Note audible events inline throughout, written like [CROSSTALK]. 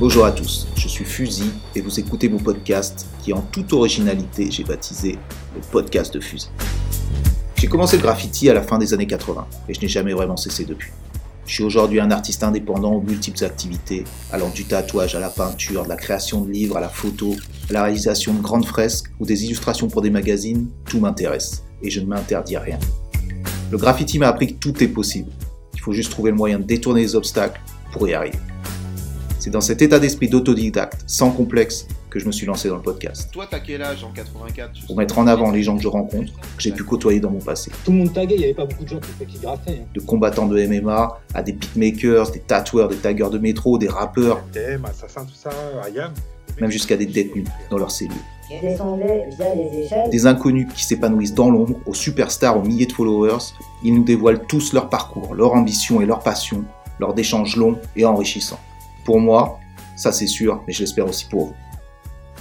Bonjour à tous, je suis Fusil et vous écoutez mon podcast qui en toute originalité j'ai baptisé le podcast de Fusil. J'ai commencé le graffiti à la fin des années 80 et je n'ai jamais vraiment cessé depuis. Je suis aujourd'hui un artiste indépendant aux multiples activités, allant du tatouage à la peinture, de la création de livres à la photo, à la réalisation de grandes fresques ou des illustrations pour des magazines, tout m'intéresse et je ne m'interdis rien. Le graffiti m'a appris que tout est possible. Il faut juste trouver le moyen de détourner les obstacles pour y arriver. C'est dans cet état d'esprit d'autodidacte, sans complexe, que je me suis lancé dans le podcast. Toi, t'as quel âge en 84 Pour mettre en avant les gens que je rencontre, que j'ai pu côtoyer dans mon passé. Tout le monde taguait, il n'y avait pas beaucoup de gens qui, qui graffaient. hein. De combattants de MMA à des beatmakers, des tatoueurs, des taggeurs de métro, des rappeurs, TM, Assassin, tout ça, Ayam. même jusqu'à des détenus dans leurs cellules. Je descendais via les échelles. Des inconnus qui s'épanouissent dans l'ombre, aux superstars aux milliers de followers, ils nous dévoilent tous leur parcours, leur ambition et leur passion, lors d'échanges longs et enrichissants. Pour moi, ça c'est sûr, mais je l'espère aussi pour vous.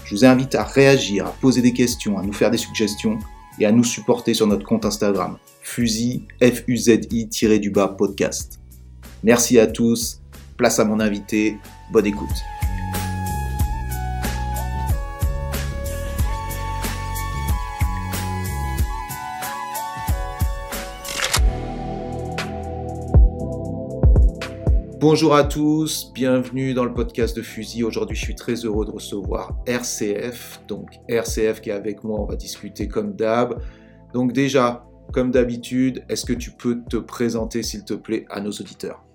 Je vous invite à réagir, à poser des questions, à nous faire des suggestions et à nous supporter sur notre compte Instagram, fusil, F-U-Z-I, du bas podcast. Merci à tous, place à mon invité, bonne écoute. Bonjour à tous, bienvenue dans le podcast de Fusil. Aujourd'hui, je suis très heureux de recevoir RCF. Donc, RCF qui est avec moi, on va discuter comme d'hab. Donc, déjà, comme d'habitude, est-ce que tu peux te présenter, s'il te plaît, à nos auditeurs?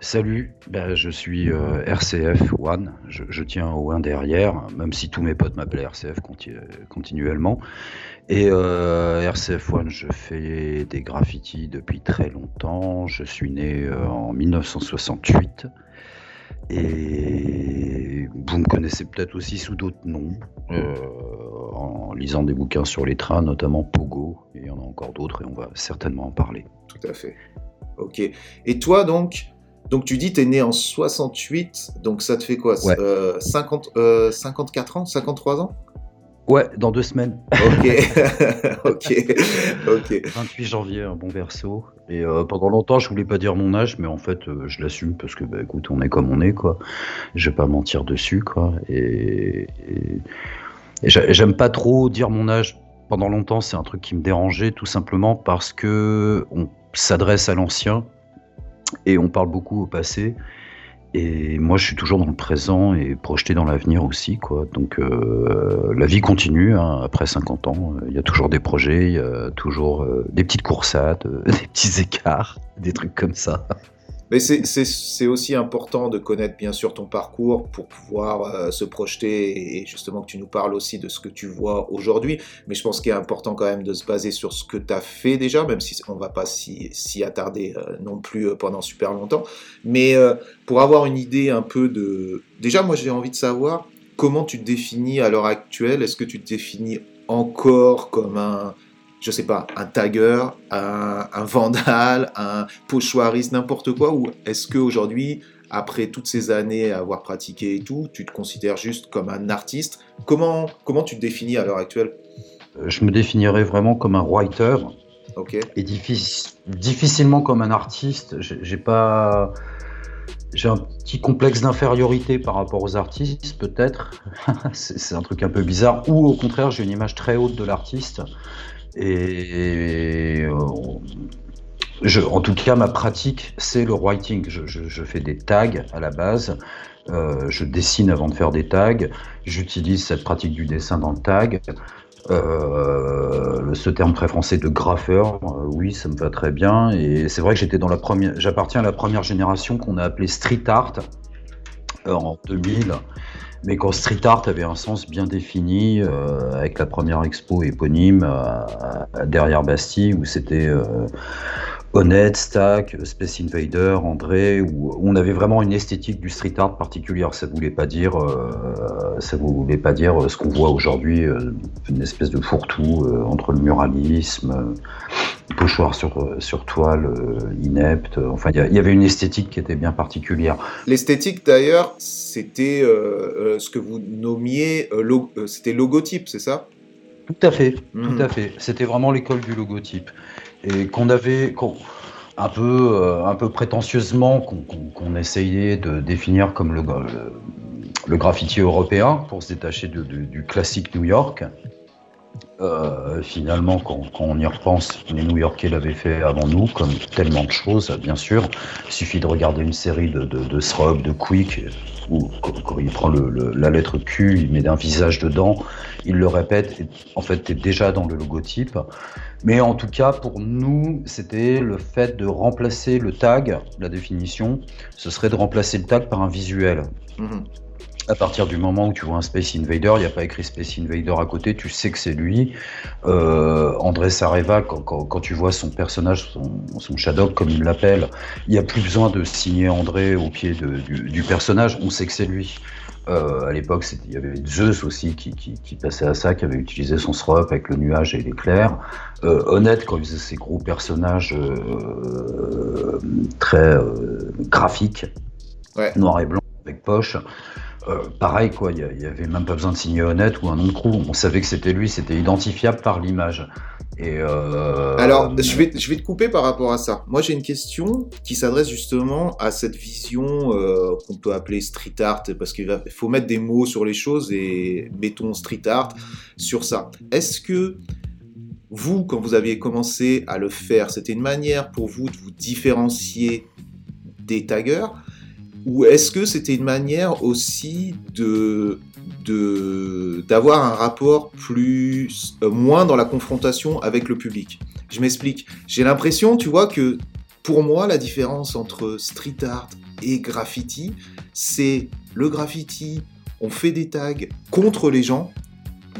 Salut, ben, je suis euh, RCF One, je, tiens au 1 derrière, même si tous mes potes m'appellent RCF conti- continuellement. Et euh, RCF One, je fais des graffitis depuis très longtemps, je suis né euh, en 1968. Et vous me connaissez peut-être aussi sous d'autres noms, euh, en lisant des bouquins sur les trains, notamment Pogo, et il y en a encore d'autres, et on va certainement en parler. Tout à fait. Ok. Et toi, donc, donc tu dis, tu es né en 68, donc ça te fait quoi? Ouais. euh, 50, euh, 54 ans? 53 ans? Ouais, dans deux semaines. Ok. [LAUGHS] ok. Ok. 28 janvier, un bon verso. Et euh, pendant longtemps, je voulais pas dire mon âge, mais en fait, euh, je l'assume parce que, bah, écoute, on est comme on est, quoi. Je vais pas mentir dessus, quoi. Et, et- et j'a- j'aime pas trop dire mon âge. Pendant longtemps, c'est un truc qui me dérangeait, tout simplement parce que on s'adresse à l'ancien et on parle beaucoup au passé. Et moi, je suis toujours dans le présent et projeté dans l'avenir aussi, quoi. Donc, euh, la vie continue hein, après 50 ans. Il y a toujours des projets, il y a toujours euh, des petites coursades, euh, [LAUGHS] des petits écarts, des trucs comme ça. Mais c'est- aussi important de connaître bien sûr ton parcours pour pouvoir euh, se projeter et justement que tu nous parles aussi de ce que tu vois aujourd'hui. Mais je pense qu'il est important quand même de se baser sur ce que tu as fait déjà, même si on va pas s'y attarder euh, non plus euh, pendant super longtemps. Mais pour avoir une idée un peu de... Déjà, moi j'ai envie de savoir comment tu te définis à l'heure actuelle. Est-ce que tu te définis encore comme un je sais pas, un tagger, un, un vandale, un pochoiriste, n'importe quoi Ou est-ce qu'aujourd'hui, après toutes ces années à avoir pratiqué et tout, tu te considères juste comme un artiste? Comment, comment tu te définis à l'heure actuelle? Euh, Je me définirais vraiment comme un writer Ok, et diffici- difficilement comme un artiste. J'ai pas. J'ai un petit complexe d'infériorité par rapport aux artistes, peut-être. [LAUGHS] c'est un truc un peu bizarre. Ou au contraire, j'ai une image très haute de l'artiste. Et. euh, en tout cas, ma pratique, c'est le writing. Je, fais des tags à la base. Euh, je dessine avant de faire des tags. J'utilise cette pratique du dessin dans le tag. Euh, ce terme très français de graffeur, oui, ça me va très bien. Et c'est vrai que j'étais dans la première, j'appartiens à la première génération qu'on a appelée street art en 2000. Mais quand street art avait un sens bien défini, euh, avec la première expo éponyme euh, derrière Bastille, où c'était euh, Honnête, Stack, Space Invader, André, où on avait vraiment une esthétique du street art particulière. Ça voulait pas dire, euh, ça voulait pas dire ce qu'on voit aujourd'hui, euh, une espèce de fourre-tout euh, entre le muralisme, euh, pochoir sur, sur toile, euh, inepte. Enfin, il y avait une esthétique qui était bien particulière. L'esthétique d'ailleurs, c'était euh, euh, ce que vous nommiez, euh, lo- euh, c'était logotype, c'est ça? Tout à fait, Mhm. tout à fait. C'était vraiment l'école du logotype. Et qu'on avait. un peu, euh, un peu prétentieusement qu'on essayait de définir comme le, le, graffiti européen pour se détacher du classique New York. Euh, finalement, quand, on y repense, les New-Yorkais l'avaient fait avant nous, comme tellement de choses, bien sûr. Il suffit de regarder une série de, de, de de Quick, où quand il prend la lettre Q, il met un visage dedans, il le répète, et en fait, tu es déjà dans le logotype. Mais en tout cas, pour nous, c'était le fait de remplacer le tag, la définition, ce serait de remplacer le tag par un visuel. Mm-hmm à partir du moment où tu vois un Space Invader, il n'y a pas écrit Space Invader à côté, tu sais que c'est lui. Euh, André Sareva, quand, tu vois son personnage, son, Shadow comme il l'appelle, il n'y a plus besoin de signer André au pied du, personnage, on sait que c'est lui. Euh, à l'époque, il y avait Zeus aussi qui, passait à ça, qui avait utilisé son SROP avec le nuage et l'éclair. Euh, Honnête, quand il faisait ses gros personnages euh, très graphiques, noir et blanc avec poche. Euh, pareil, quoi, il n'y avait même pas besoin de signer honnête ou un nom de crew. On savait que c'était lui, c'était identifiable par l'image. Euh, Alors, je vais, je vais te couper par rapport à ça. Moi, j'ai une question qui s'adresse justement à cette vision euh, qu'on peut appeler street art, parce qu'il faut mettre des mots sur les choses et mettons street art sur ça. Est-ce que vous, quand vous aviez commencé à le faire, c'était une manière pour vous de vous différencier des taggers? Ou est-ce que c'était une manière aussi de d'avoir un rapport plus euh, moins dans la confrontation avec le public. Je m'explique. J'ai l'impression, tu vois, que pour moi, la différence entre street art et graffiti, c'est le graffiti, on fait des tags contre les gens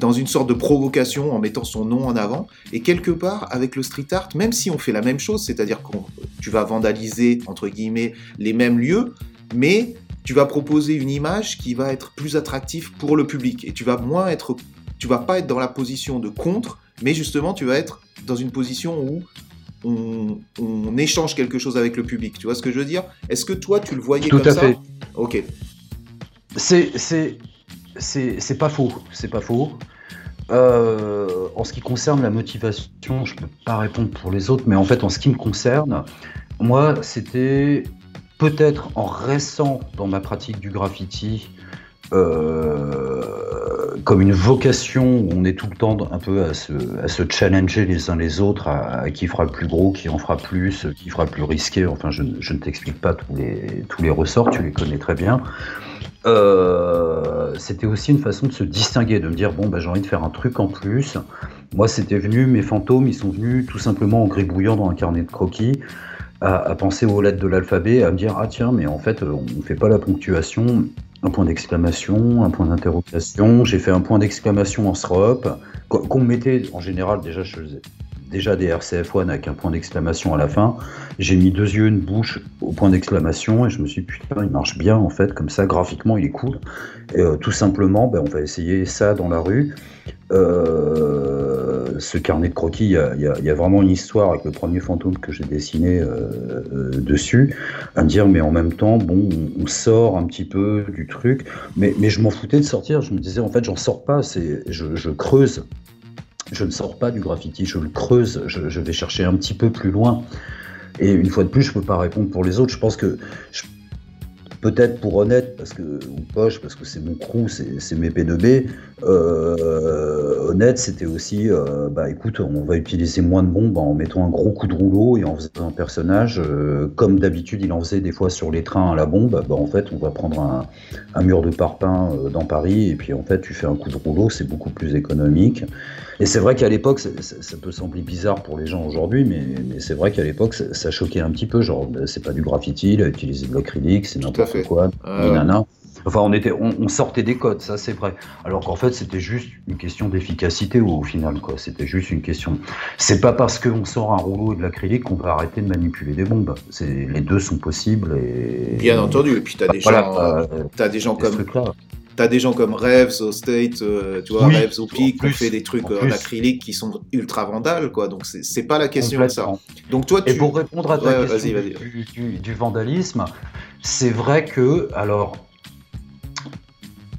dans une sorte de provocation en mettant son nom en avant. Et quelque part, avec le street art, même si on fait la même chose, c'est-à-dire que tu vas vandaliser, entre guillemets, les mêmes lieux, mais tu vas proposer une image qui va être plus attractive pour le public. Et tu vas moins être tu vas pas être dans la position de contre mais justement tu vas être dans une position où on, échange quelque chose avec le public. Tu vois ce que je veux dire? Est-ce que toi tu le voyais Tout comme à ça? fait. ok. C'est c'est c'est pas faux. C'est pas faux. Euh, en ce qui concerne la motivation, je peux pas répondre pour les autres, mais en fait, en ce qui me concerne, moi, c'était peut-être en restant dans ma pratique du graffiti euh, comme une vocation où on est tout le temps un peu à se, à se challenger les uns les autres, à, qui fera le plus gros, qui en fera plus, qui fera le plus risqué. Enfin, je, ne t'explique pas tous les, tous les ressorts, tu les connais très bien. Euh, c'était aussi une façon de se distinguer, de me dire bon, bah, j'ai envie de faire un truc en plus. Moi, c'était venu, mes fantômes, ils sont venus tout simplement en gribouillant dans un carnet de croquis à, penser aux lettres de l'alphabet, à me dire ah tiens mais en fait on ne fait pas la ponctuation, un point d'exclamation, un point d'interrogation, j'ai fait un point d'exclamation en SROP, qu'on mettait en général déjà je faisais déjà des RCF1 avec un point d'exclamation à la fin. J'ai mis deux yeux, une bouche au point d'exclamation et je me suis dit putain, il marche bien en fait, comme ça graphiquement il est cool. Et euh, tout simplement, ben, on va essayer ça dans la rue. Euh, ce carnet de croquis, il y, a, vraiment une histoire avec le premier fantôme que j'ai dessiné euh, dessus, à me dire mais en même temps, bon, on, sort un petit peu du truc, mais, je m'en foutais de sortir. Je me disais en fait, j'en sors pas, c'est je, je creuse je ne sors pas du graffiti, je le creuse, je, vais chercher un petit peu plus loin. Et une fois de plus, je ne peux pas répondre pour les autres. Je pense que peut-être pour honnête, parce que, ou poche, parce que c'est mon crew, c'est mes P2B, euh, honnête, c'était aussi, euh, bah écoute, on va utiliser moins de bombes en mettant un gros coup de rouleau et en faisant un personnage, euh, comme d'habitude il en faisait des fois sur les trains à la bombe, bah en fait on va prendre un, un mur de parpaing dans Paris et puis en fait tu fais un coup de rouleau, c'est beaucoup plus économique. Et c'est vrai qu'à l'époque, ça, peut sembler bizarre pour les gens aujourd'hui, mais, c'est vrai qu'à l'époque ça, choquait un petit peu, genre c'est pas du graffiti, il a utilisé de l'acrylique, c'est n'importe quoi, Enfin, on, était, on, sortait des codes, ça c'est vrai. Alors qu'en fait, c'était juste une question d'efficacité au final, quoi. C'était juste une question. C'est pas parce qu'on sort un rouleau et de l'acrylique qu'on va arrêter de manipuler des bombes. Les deux sont possibles. Et... Bien entendu. Et puis, tu as, des gens, as des gens comme. T'as des gens comme Revs au State, euh, tu vois, Revs au Peak, qui fait des trucs en acrylique qui sont ultra vandales, quoi. Donc c'est pas la question de ça. Donc toi, tu... Et pour répondre à ta question du, du, vandalisme, c'est vrai que, alors,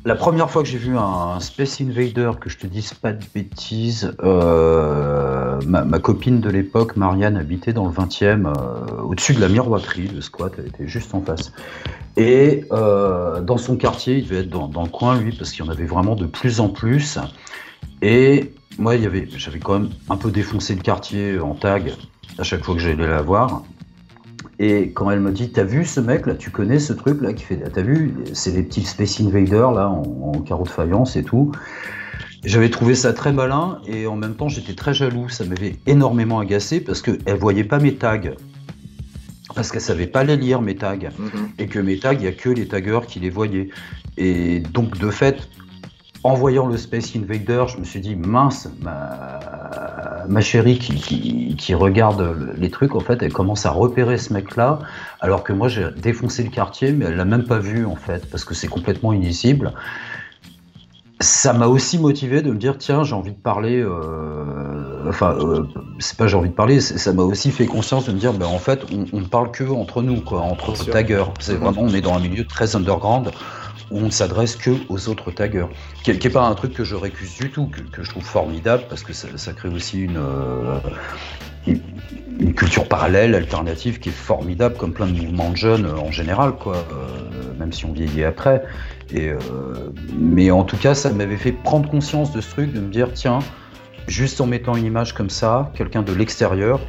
la première fois que j'ai vu un Space Invader, que je te dise pas de bêtises, euh, ma, copine de l'époque, Marianne, habitait dans le 20e, euh, au-dessus de la miroiterie. Le squat elle était juste en face. Et euh, dans son quartier, il devait être dans, dans le coin, lui, parce qu'il y en avait vraiment de plus en plus. Et moi, j'avais quand même un peu défoncé le quartier en tag à chaque fois que j'allais la voir. Et quand elle me dit, t'as vu ce mec là, tu connais ce truc là qui fait, t'as vu, c'est les petits Space Invaders là en, en carreau de faïence et tout. J'avais trouvé ça très malin et en même temps j'étais très jaloux. Ça m'avait énormément agacé parce qu'elle voyait pas mes tags. Parce qu'elle savait pas les lire mes tags. Mhm. Et que mes tags, il y a que les taggeurs qui les voyaient. Et donc de fait, en voyant le Space Invader, je me suis dit mince, ma, ma chérie qui, qui, qui regarde les trucs, en fait, elle commence à repérer ce mec-là, alors que moi j'ai défoncé le quartier, mais elle l'a même pas vu en fait, parce que c'est complètement illisible. Ça m'a aussi motivé de me dire tiens j'ai envie de parler, euh, enfin euh, c'est pas j'ai envie de parler, ça m'a aussi fait conscience de me dire ben en fait on, on ne parle que entre nous quoi, entre taggers. C'est Mhm. vraiment on est dans un milieu très underground où on ne s'adresse que aux autres taggers, qui n'est pas un truc que je récuse du tout, que, je trouve formidable parce que ça, crée aussi une, euh, une, culture parallèle, alternative, qui est formidable, comme plein de mouvements de jeunes euh, en général, euh, même si on vieillit après. Mais en tout cas, ça m'avait fait prendre conscience de ce truc, de me dire tiens, juste en mettant une image comme ça, quelqu'un de l'extérieur,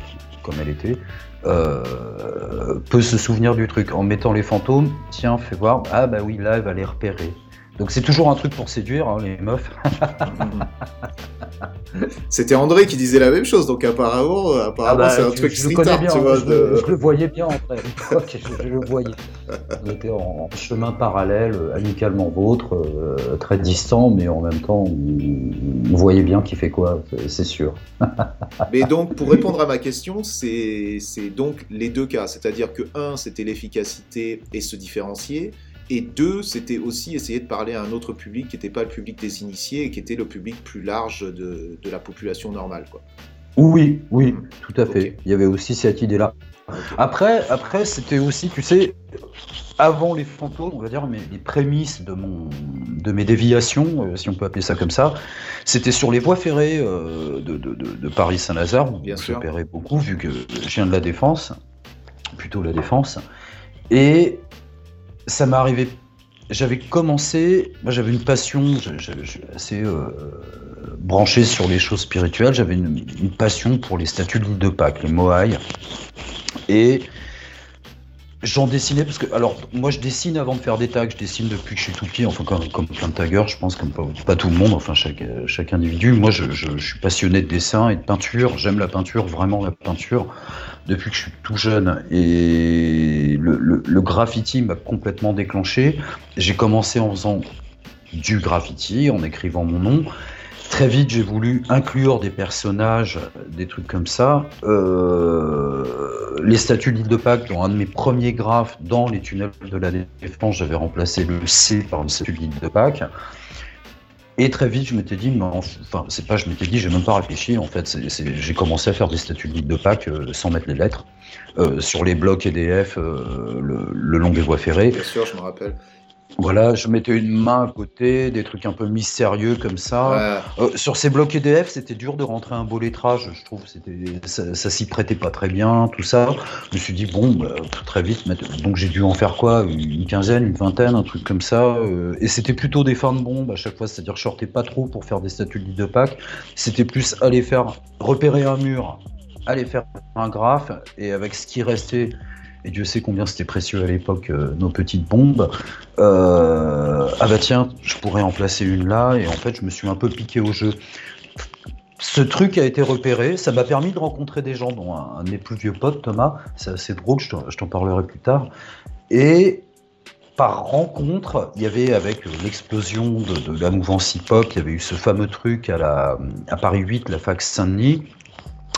comme elle était, peut se souvenir du truc. En mettant les fantômes, tiens, fais voir, ah bah oui, là, elle va les repérer. Donc c'est toujours un truc pour séduire, hein, les meufs. [LAUGHS] C'était André qui disait la même chose, donc apparemment, euh, apparemment c'est un Ah bah, tu- truc je le street connais art, bien, tu vois. je, de- le, je le voyais bien après. Que je, je le voyais. On était en, chemin parallèle, euh, amicalement vôtre, euh, très distant, mais en même temps, on, on voyait bien qui fait quoi, c'est- c'est sûr. [LAUGHS] Mais donc, pour répondre à ma question, c'est c'est donc les deux cas. C'est-à-dire que, un, c'était l'efficacité et se différencier. Et deux, c'était aussi essayer de parler à un autre public qui n'était pas le public des initiés et qui était le public plus large de, de la population normale. Quoi. Oui, oui, Mm. tout à fait. Il y avait aussi cette idée-là. Après, après c'était aussi, tu sais, avant les fantômes, on va dire, mais les prémices de, mon, de mes déviations, euh, si on peut appeler ça comme ça, c'était sur les voies ferrées euh, de, de- de- de Paris-Saint-Lazare, où j'opérais beaucoup, vu que je viens de la Défense, plutôt la Défense. Et ça m'est arrivé. J'avais commencé, moi j'avais une passion, je, suis assez euh, branché sur les choses spirituelles, j'avais une, passion pour les statues de l'île de Pâques, les Moai. Et j'en dessinais parce que, alors moi je dessine avant de faire des tags, je dessine depuis que je suis tout petit, enfin comme, comme plein de taggeurs, je pense, comme pas, tout le monde, enfin chaque, chaque individu. Moi je suis passionné de dessin et de peinture, j'aime la peinture, vraiment la peinture depuis que je suis tout jeune et le, graffiti m'a complètement déclenché. J'ai commencé en faisant du graffiti, en écrivant mon nom. Très vite, j'ai voulu inclure des personnages, des trucs comme ça. Euh, les statues de l'île de Pâques, dans un de mes premiers graphes dans les tunnels de la Défense, j'avais remplacé le C par une statue de l'île de Pâques. Et très vite, je m'étais dit, mais enfin, c'est pas, je m'étais dit, j'ai même pas réfléchi. En fait, j'ai commencé à faire des statues de de Pâques euh, sans mettre les lettres euh, sur les blocs EDF euh, le, le long des voies ferrées. Bien sûr, je me rappelle. Voilà, je mettais une main à côté, des trucs un peu mystérieux comme ça. Ouais. Euh, sur ces blocs EDF, c'était dur de rentrer un beau lettrage, je trouve. Ça, ça s'y prêtait pas très bien, tout ça. Je me suis dit bon, bah, très vite. Donc j'ai dû en faire quoi, une quinzaine, une vingtaine, un truc comme ça. euh, et c'était plutôt des fins de bombe à chaque fois, c'est-à-dire je sortais pas trop pour faire des statues de de Pâques. C'était plus aller faire repérer un mur, aller faire un graphe, et avec ce qui restait. Et Dieu sait combien c'était précieux à l'époque, euh, nos petites bombes. Euh, ah bah tiens, je pourrais en placer une là, et en fait, je me suis un peu piqué au jeu. Ce truc a été repéré, ça m'a permis de rencontrer des gens, dont un, un de mes plus vieux potes, Thomas, c'est assez drôle, je t'en- parlerai plus tard. Et par rencontre, il y avait avec euh, l'explosion de, la mouvance hip-hop, il y avait eu ce fameux truc à, Paris 8, la fac Saint-Denis.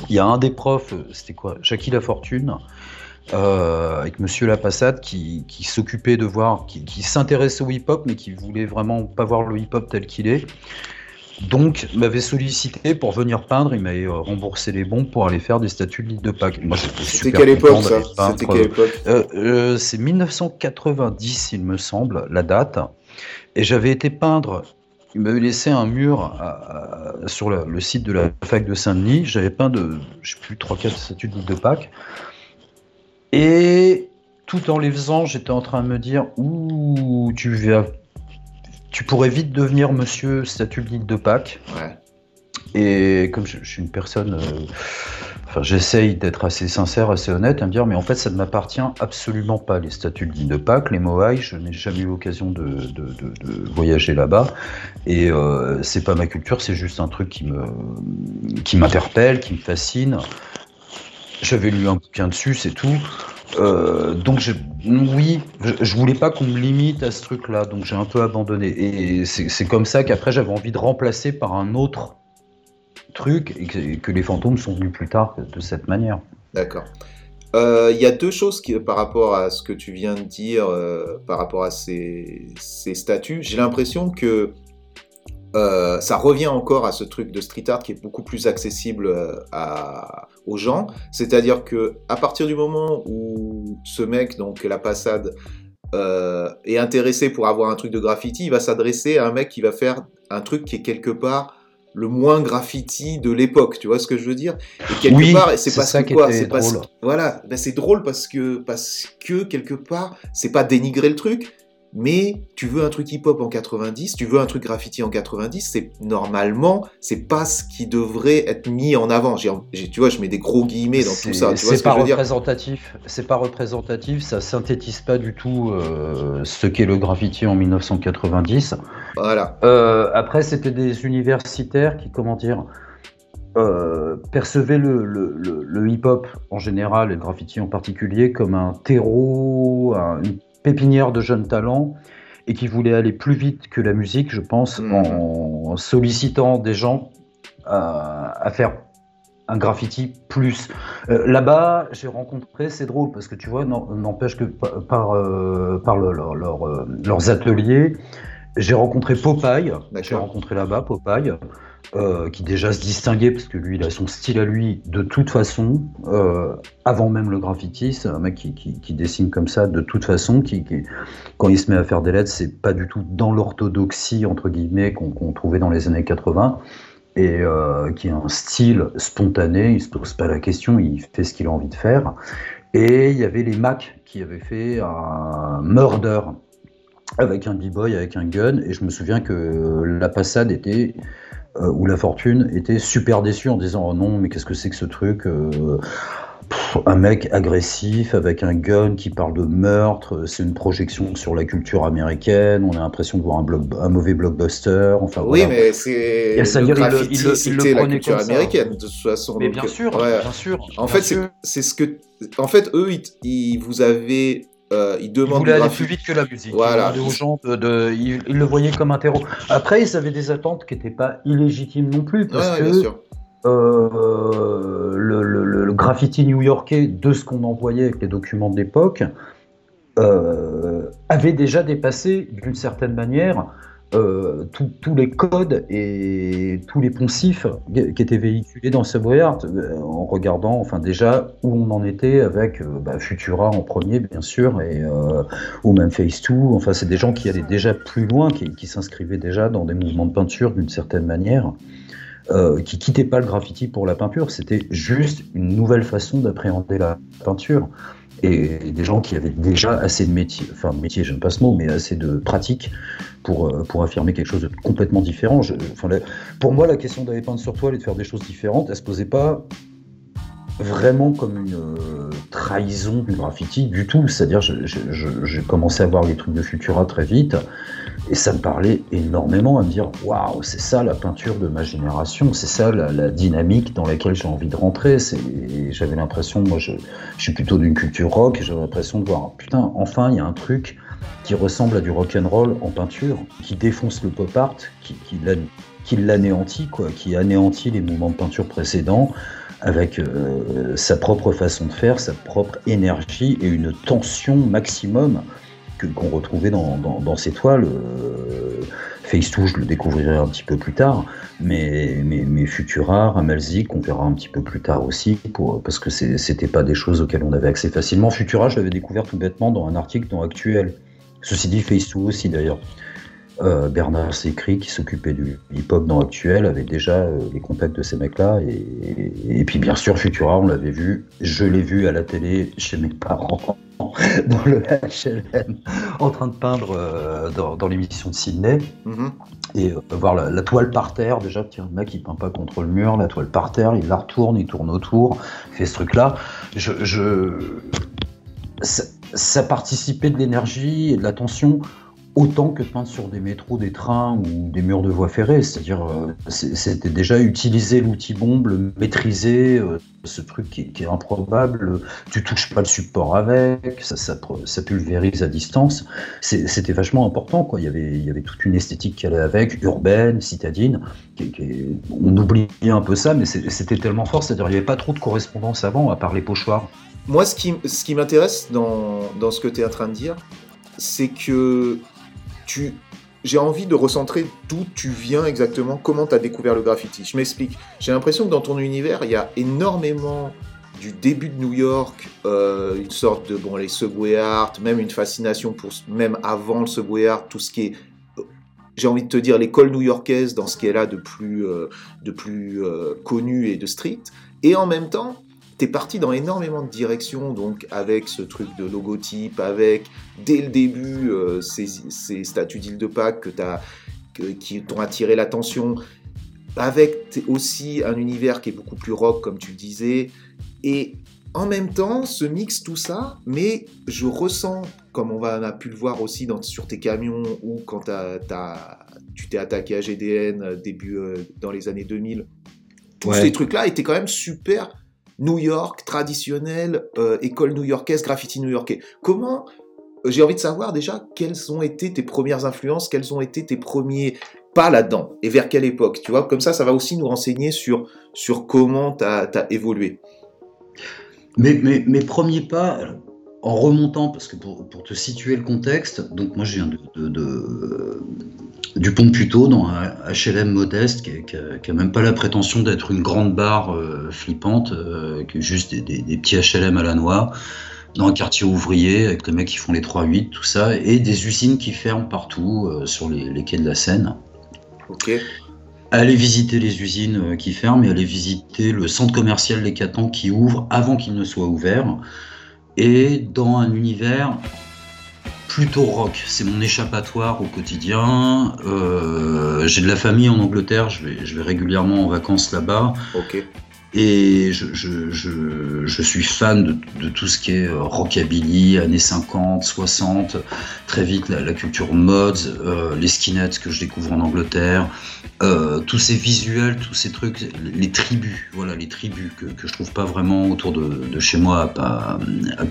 Il y a un des profs, c'était quoi? Jackie Lafortune, euh, avec Monsieur Lapassade, qui, qui s'occupait de voir, qui, qui s'intéressait au hip-hop, mais qui voulait vraiment pas voir le hip-hop tel qu'il est. Donc, m'avait sollicité pour venir peindre. Il m'avait euh, remboursé les bons pour aller faire des statues de l'île de Pâques. Moi, C'était quelle époque ça? C'était quelle époque? Euh, euh, c'est 1990, il me semble, la date. Et j'avais été peindre il m'avait laissé un mur à- à- sur le, le site de la fac de Saint-Denis. J'avais peint de, je sais plus, 3-4 statues de l'île de Pâques. Et tout en les faisant, j'étais en train de me dire Ouh, tu, vas- tu pourrais vite devenir monsieur statue de Pâques. Ouais. Et comme je, je suis une personne, euh, enfin, j'essaye d'être assez sincère, assez honnête, à me dire, mais en fait, ça ne m'appartient absolument pas. Les statues de de Pâques, les Moai, je n'ai jamais eu l'occasion de, de- de- de voyager là-bas. Et euh, c'est pas ma culture, c'est juste un truc qui me, qui m'interpelle, qui me fascine. J'avais lu un bouquin dessus, c'est tout. Euh, donc oui, je, je voulais pas qu'on me limite à ce truc-là, donc j'ai un peu abandonné. Et c'est comme ça qu'après j'avais envie de remplacer par un autre truc et que, les fantômes sont venus plus tard de cette manière. D'accord. Euh, Il y a deux choses par rapport à ce que tu viens de dire, euh, par rapport à ces, ces statues. J'ai l'impression que euh, ça revient encore à ce truc de street art qui est beaucoup plus accessible euh, à- aux gens. C'est-à-dire que à partir du moment où ce mec, donc la passade, euh, est intéressé pour avoir un truc de graffiti, il va s'adresser à un mec qui va faire un truc qui est quelque part le moins graffiti de l'époque, tu vois ce que je veux dire? Et quelque Oui, part, c'est parce ça que qui quoi? C'est parce drôle. voilà, ben c'est drôle parce que parce que quelque part, c'est pas dénigrer le truc, mais tu veux un truc hip-hop en 90, tu veux un truc graffiti en 90, c'est normalement, c'est pas ce qui devrait être mis en avant. Tu vois, je mets des gros guillemets dans tout ça. C'est ce pas représentatif. C'est pas représentatif. Ça synthétise pas du tout euh, ce qu'est le graffiti en 1990. Voilà. Euh, après, c'était des universitaires qui, comment dire, euh, percevaient le, le- le- le hip-hop en général et le graffiti en particulier comme un terreau, un- une pépinière de jeunes talents et qui voulaient aller plus vite que la musique, je pense, Mhm. en, sollicitant des gens à, à faire un graffiti plus. Euh, Là-bas, j'ai rencontré, c'est drôle parce que tu vois, n'empêche que par, par, euh, par le- leur- leur, euh, leurs ateliers, j'ai rencontré Popeye, j'ai rencontré là-bas Popeye, euh, qui déjà se distinguait parce que lui, il a son style à lui de toute façon, euh, avant même le graffiti, c'est un mec qui, dessine comme ça de toute façon, qui, quand il se met à faire des lettres, c'est pas du tout dans l'orthodoxie entre guillemets qu'on qu'on trouvait dans les années 80 et euh, qui a un style spontané, il se pose pas la question, il fait ce qu'il a envie de faire. Et il y avait les Mac qui avaient fait un murder avec un b-boy, avec un gun, et je me souviens que la passade était, euh, ou la fortune était super déçue en disant oh non, mais qu'est-ce que c'est que ce truc euh, pff, un mec agressif avec un gun qui parle de meurtre, c'est une projection sur la culture américaine, on a l'impression de voir un, bloc- un mauvais blockbuster, enfin Oui, voilà. mais c'est le graffiti, la culture américaine de toute façon. Mais donc, bien sûr, ouais. bien sûr. En bien fait, c'est sûr. c'est ce que, en fait, eux, ils, ils vous avaient, euh, Ils demandent voulaient du aller plus vite que la musique. Voilà. Demandaient aux gens de, le voyaient comme un terreau. Après, ils avaient des attentes qui n'étaient pas illégitimes non plus, parce ouais, que bien sûr. euh, le, le- le- le graffiti new-yorkais, de ce qu'on en voyait avec les documents de l'époque, euh, avait déjà dépassé, d'une certaine manière, euh, tous- les codes et tous les poncifs qui étaient véhiculés dans Subway Art, euh, en regardant enfin déjà où on en était avec euh, bah, Futura en premier bien sûr et ou même Face 2 enfin c'est des gens qui allaient déjà plus loin qui, s'inscrivaient déjà dans des mouvements de peinture d'une certaine manière euh, qui quittaient pas le graffiti pour la peinture. C'était juste une nouvelle façon d'appréhender la peinture et des gens qui avaient déjà assez de métier, enfin métier, j'aime pas ce mot, mais assez de pratique pour, euh, pour affirmer quelque chose de complètement différent. Enfin, pour moi, la question d'aller peindre sur toile et de faire des choses différentes, elle se posait pas vraiment comme une euh, trahison du graffiti du tout. C'est-à-dire, j'ai commencé à voir les trucs de Futura très vite et ça me parlait énormément à me dire waouh, c'est ça la peinture de ma génération, c'est ça la, dynamique dans laquelle j'ai envie de rentrer. J'avais l'impression, moi, je, suis plutôt d'une culture rock j'avais l'impression de voir putain, enfin, il y a un truc qui ressemble à du rock and roll en peinture, qui défonce le pop art, qui, qui l'an- qui l'anéantit, quoi, qui anéantit les mouvements de peinture précédents avec euh, sa propre façon de faire, sa propre énergie et une tension maximum qu'on retrouvait dans, dans, ces toiles. Euh, Face 2, je le découvrirai un petit peu plus tard, mais, mais, mais Futura, Ramalzik, on verra un petit peu plus tard aussi, parce que c'était pas des choses auxquelles on avait accès facilement. Futura, je l'avais découvert tout bêtement dans un article dans Actuel. Ceci dit, Face 2 aussi d'ailleurs. Euh, Bernard Sécry, qui s'occupait du hip-hop dans Actuel, avait déjà euh, les contacts de ces mecs-là. Et, et, puis bien sûr, Futura, on l'avait vu. Je l'ai vu à la télé chez mes parents, [LAUGHS] dans le HLM, en train de peindre euh, dans, dans l'émission de Sydney. Mhm. Et euh, voir la, la toile par terre, déjà, tiens, le mec il peint pas contre le mur, la toile par terre, il la retourne, il tourne autour, il fait ce truc-là. Je, je... Ça, ça participait de l'énergie et de l'attention autant que de peindre sur des métros, des trains ou des murs de voies ferrées. C'est-à-dire, euh, c'était déjà utiliser l'outil bombe, le maîtriser, euh, ce truc qui, est improbable. Tu touches pas le support avec, ça, pulvérise à distance. C'était vachement important. Quoi. Il, y avait, toute une esthétique qui allait avec, urbaine, citadine. On oubliait un peu ça, mais c'était tellement fort. C'est-à-dire, il n'y avait pas trop de correspondance avant, à part les pochoirs. Moi, ce qui, m'intéresse dans ce que tu es en train de dire, c'est que j'ai envie de recentrer d'où tu viens exactement, comment tu as découvert le graffiti. Je m'explique. J'ai l'impression que dans ton univers, il y a énormément du début de New York, euh, une sorte de, bon, les subway art, même une fascination pour, même avant le subway art, tout ce qui est, j'ai envie de te dire, l'école new-yorkaise dans ce est là de plus, euh, de plus euh, connu et de street. Et en même temps, t'es parti dans énormément de directions, donc avec ce truc de logotype, avec dès le début euh, ces, ces, statues d'île de Pâques que as, que, qui t'ont attiré l'attention, avec aussi un univers qui est beaucoup plus rock, comme tu le disais, et en même temps, se mixe tout ça, mais je ressens, comme on, va, on a pu le voir aussi dans, sur tes camions ou quand tu t'es attaqué à GDN euh, début euh, dans les années 2000, tous ouais. ces trucs-là étaient quand même super New York, traditionnel, euh, école new-yorkaise, graffiti new-yorkais. Comment, euh, j'ai envie de savoir déjà, quelles ont été tes premières influences, quels ont été tes premiers pas là-dedans, et vers quelle époque, tu vois, comme ça, ça va aussi nous renseigner sur, sur comment tu as, évolué. Mes, mes, premiers pas, en remontant, parce que pour, pour, te situer le contexte, donc moi je viens de, de, de du pont de Puteaux dans un HLM modeste qui, qui, qui a même pas la prétention d'être une grande barre euh, flippante, euh, que juste des, des, des, petits HLM à la noix, dans un quartier ouvrier avec les mecs qui font les 3-8, tout ça, et des usines qui ferment partout euh, sur les, les, quais de la Seine. Ok. Aller visiter les usines qui ferment et aller visiter le centre commercial Les Catans qui ouvre avant qu'il ne soit ouvert et dans un univers plutôt rock. C'est mon échappatoire au quotidien. Euh, J'ai de la famille en Angleterre, je vais, régulièrement en vacances là-bas. Et je, je, je, je, suis fan de, de, tout ce qui est rockabilly, années 50, 60, très vite la, la culture mods, euh, les skinheads que je découvre en Angleterre, euh, tous ces visuels, tous ces trucs, les tribus, voilà, les tribus que, que je trouve pas vraiment autour de, de chez moi à, à, à.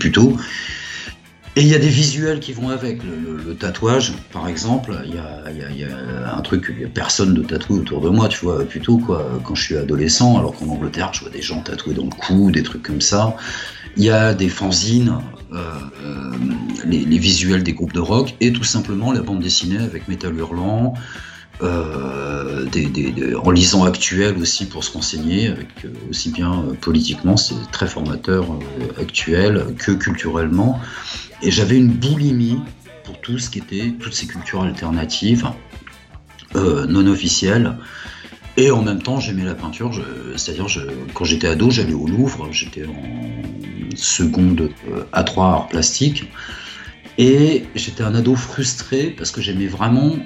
Et il y a des visuels qui vont avec. Le, tatouage, par exemple, il y a, y, a, y a, un truc, il n'y a personne de tatoué autour de moi, tu vois, plutôt quoi, quand je suis adolescent, alors qu'en Angleterre, je vois des gens tatoués dans le cou, des trucs comme ça. Il y a des fanzines, euh, euh, les, les, visuels des groupes de rock, et tout simplement la bande dessinée avec Métal Hurlant, euh, en lisant actuel aussi pour se renseigner, euh, aussi bien euh, politiquement, c'est très formateur actuel que culturellement. Et j'avais une boulimie pour tout ce qui était toutes ces cultures alternatives, non officielles. Et en même temps, j'aimais la peinture. C'est-à-dire, quand j'étais ado, j'allais au Louvre. J'étais en seconde à 3 art plastique. Et j'étais un ado frustré parce que j'aimais vraiment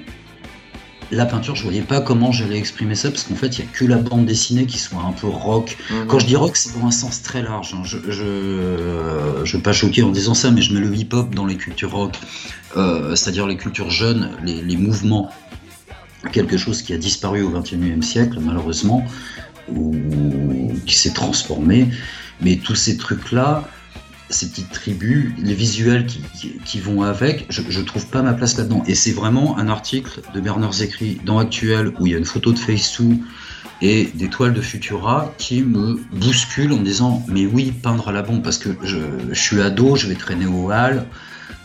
la peinture, je voyais pas comment j'allais exprimer ça parce qu'en fait, il y a que la bande dessinée qui soit un peu rock. Mmh. Quand je dis rock, c'est dans un sens très large. Hein. Je, je, je veux pas choquer en disant ça, mais je mets le hip-hop dans les cultures rock, euh, c'est-à-dire les cultures jeunes, les, les, mouvements. Quelque chose qui a disparu au XXIe siècle, malheureusement, ou qui s'est transformé. Mais tous ces trucs-là, ces petites tribus, les visuels qui, qui, vont avec, je, je trouve pas ma place là-dedans. Et c'est vraiment un article de Bernard Zécry dans Actuel où il y a une photo de Face2 et des toiles de Futura qui me bousculent en me disant mais oui peindre à la bombe parce que je, suis ado, je vais traîner au hall